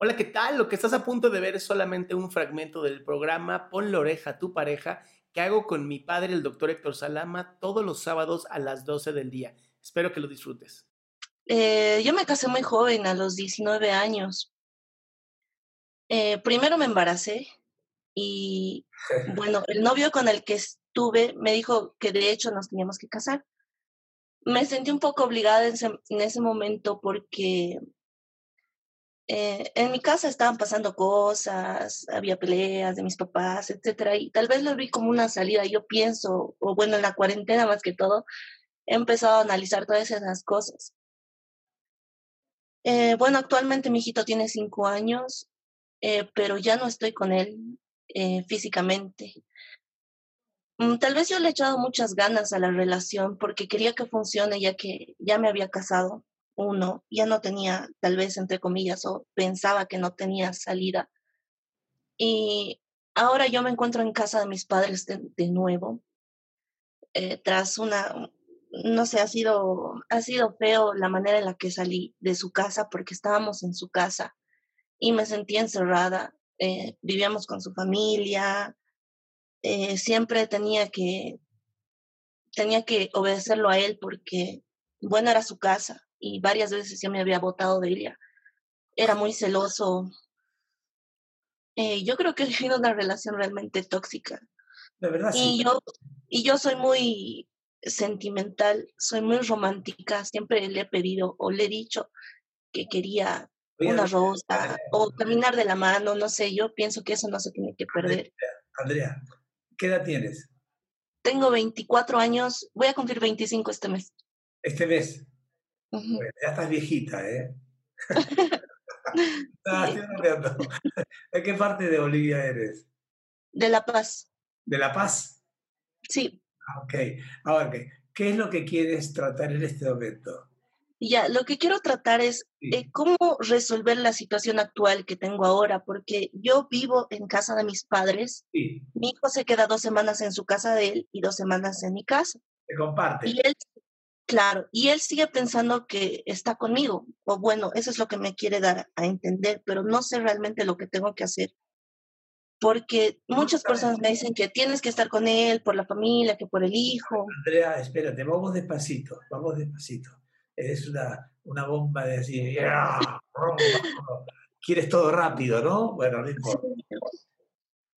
Hola, ¿qué tal? Lo que estás a punto de ver es solamente un fragmento del programa Pon la oreja a tu pareja que hago con mi padre, el doctor Héctor Salama, todos los sábados a las 12 del día. Espero que lo disfrutes. Eh, yo me casé muy joven, a los 19 años. Eh, primero me embaracé y, bueno, el novio con el que estuve me dijo que de hecho nos teníamos que casar. Me sentí un poco obligada en ese, en ese momento porque eh, en mi casa estaban pasando cosas, había peleas de mis papás, etcétera, y tal vez lo vi como una salida. Yo pienso, o bueno, en la cuarentena más que todo, he empezado a analizar todas esas cosas. Eh, bueno, actualmente mi hijito tiene cinco años, eh, pero ya no estoy con él físicamente. Mm, tal vez yo le he echado muchas ganas a la relación porque quería que funcione ya que ya me había casado uno ya no tenía, tal vez, entre comillas, o pensaba que no tenía salida. Y ahora yo me encuentro en casa de mis padres de, nuevo, eh, tras una, no sé, ha sido, ha sido feo la manera en la que salí de su casa porque estábamos en su casa y me sentí encerrada. Eh, vivíamos con su familia, eh, siempre tenía que, tenía que obedecerlo a él porque, bueno, era su casa y varias veces ya me había botado de ella. Era muy celoso. Eh, yo creo que he sido una relación realmente tóxica. De verdad, y Yo, y yo soy muy sentimental, soy muy romántica, siempre le he pedido o le he dicho que quería una rosa o caminar de la mano, no sé, yo pienso que eso no se tiene que perder. Andrea, ¿qué edad tienes? Tengo 24 años, voy a cumplir 25 este mes. Este mes ya estás viejita, ¿eh? ¿De qué parte de Bolivia eres? De La Paz. ¿De La Paz? Sí. Ah, ok. Ahora, ¿qué es lo que quieres tratar en este momento? Ya, lo que quiero tratar es eh, cómo resolver la situación actual que tengo ahora, porque yo vivo en casa de mis padres. Sí. Mi hijo se queda dos semanas en su casa de él y dos semanas en mi casa. Se comparte. Y él Claro, y él sigue pensando que está conmigo, o bueno, eso es lo que me quiere dar a entender, pero no sé realmente lo que tengo que hacer. Porque muchas personas me dicen que tienes que estar con él por la familia, que por el hijo. Andrea, espérate, vamos despacito, vamos despacito. Es una, una bomba de así, quieres todo rápido, ¿no? Bueno, no importa.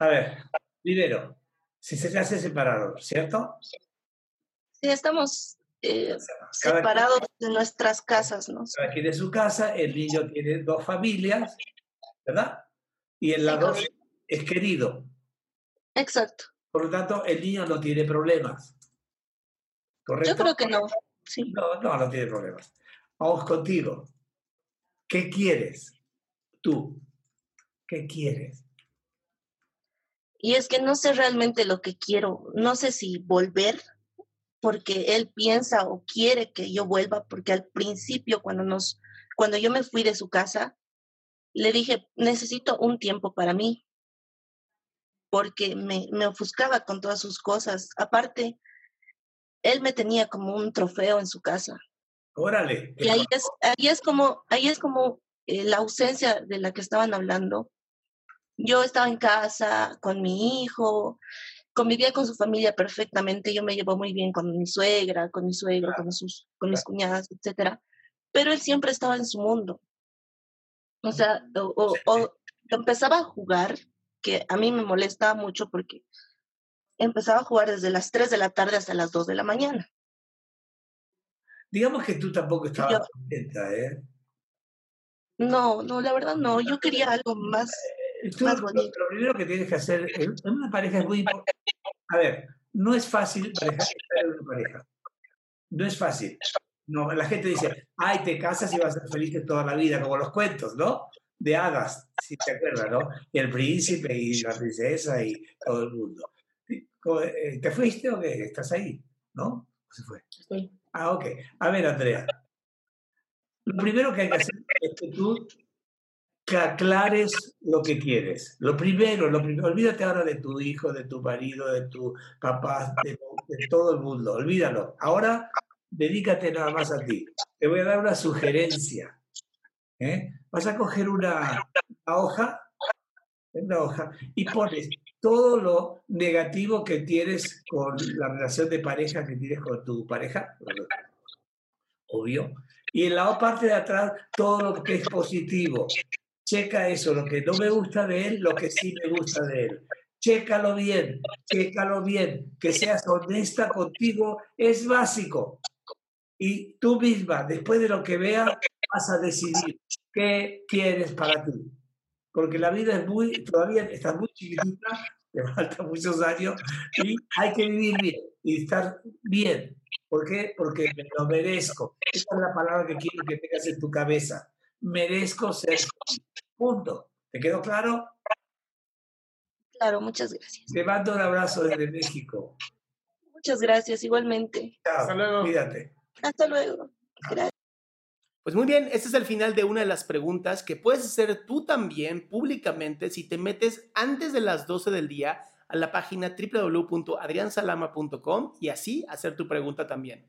A ver, primero, si se hace separado, ¿cierto? Sí, estamos eh, separados de nuestras casas, ¿no? Cada quien su casa, el niño tiene dos familias, ¿verdad? Y en la dos es querido. Exacto. Por lo tanto, el niño no tiene problemas. ¿Correcto? Yo creo que no. Sí. No, no, no tiene problemas. Vamos contigo. ¿Qué quieres? Tú. ¿Qué quieres? Y es que no sé realmente lo que quiero. No sé si volver porque él piensa o quiere que yo vuelva, porque al principio cuando nos, cuando yo me fui de su casa, le dije, necesito un tiempo para mí, porque me, me ofuscaba con todas sus cosas. Aparte, él me tenía como un trofeo en su casa. Órale. Y ahí es, ahí es como, ahí es como eh, la ausencia de la que estaban hablando. Yo estaba en casa con mi hijo, convivía con su familia perfectamente, yo me llevo muy bien con mi suegra, con mi suegro, con, sus, con mis cuñadas, etcétera, pero él siempre estaba en su mundo. O sea, o, o empezaba a jugar, que a mí me molestaba mucho porque empezaba a jugar desde las 3 de la tarde hasta las 2 de la mañana. Digamos que tú tampoco estabas contenta, ¿eh? No, no, la verdad no. Yo quería algo más, Tú, más lo, bonito. lo primero que tienes que hacer en una pareja es muy importante. A ver, no es fácil pareja, estar en una pareja. No es fácil. No, la gente dice, ay, te casas y vas a ser feliz de toda la vida, como los cuentos, ¿no? De hadas, si te acuerdas, ¿no? Y el príncipe y la princesa y todo el mundo. ¿Cómo, eh, ¿Te fuiste o qué? ¿Estás ahí? ¿No? ¿O se fue? Estoy. Ah, ok. A ver, Andrea. Lo primero que hay que hacer es que tú que aclares lo que quieres. Lo primero, lo primero, olvídate ahora de tu hijo, de tu marido, de tu papá, de, todo el mundo, olvídalo. Ahora dedícate nada más a ti. Te voy a dar una sugerencia. ¿eh? Vas a coger una, una hoja, una hoja, y pones todo lo negativo que tienes con la relación de pareja que tienes con tu pareja, obvio, y en la parte de atrás todo lo que es positivo. Checa eso, lo que no me gusta de él, lo que sí me gusta de él. Chécalo bien, chécalo bien, que seas honesta contigo es básico. Y tú misma, después de lo que veas, vas a decidir qué quieres para ti. Porque la vida es muy, todavía estás muy chiquitita, te faltan muchos años y hay que vivir bien y estar bien. ¿Por qué? Porque me lo merezco. Esa es la palabra que quiero que tengas en tu cabeza. Merezco ser. Punto. ¿Te quedó claro? Claro, muchas gracias. Te mando un abrazo desde México. Muchas gracias, igualmente. Chao. Hasta luego. Cuídate. Hasta luego. Gracias. Pues muy bien, este es el final de una de las preguntas que puedes hacer tú también públicamente si te metes antes de las 12 del día a la página www.adriansalama.com y así hacer tu pregunta también.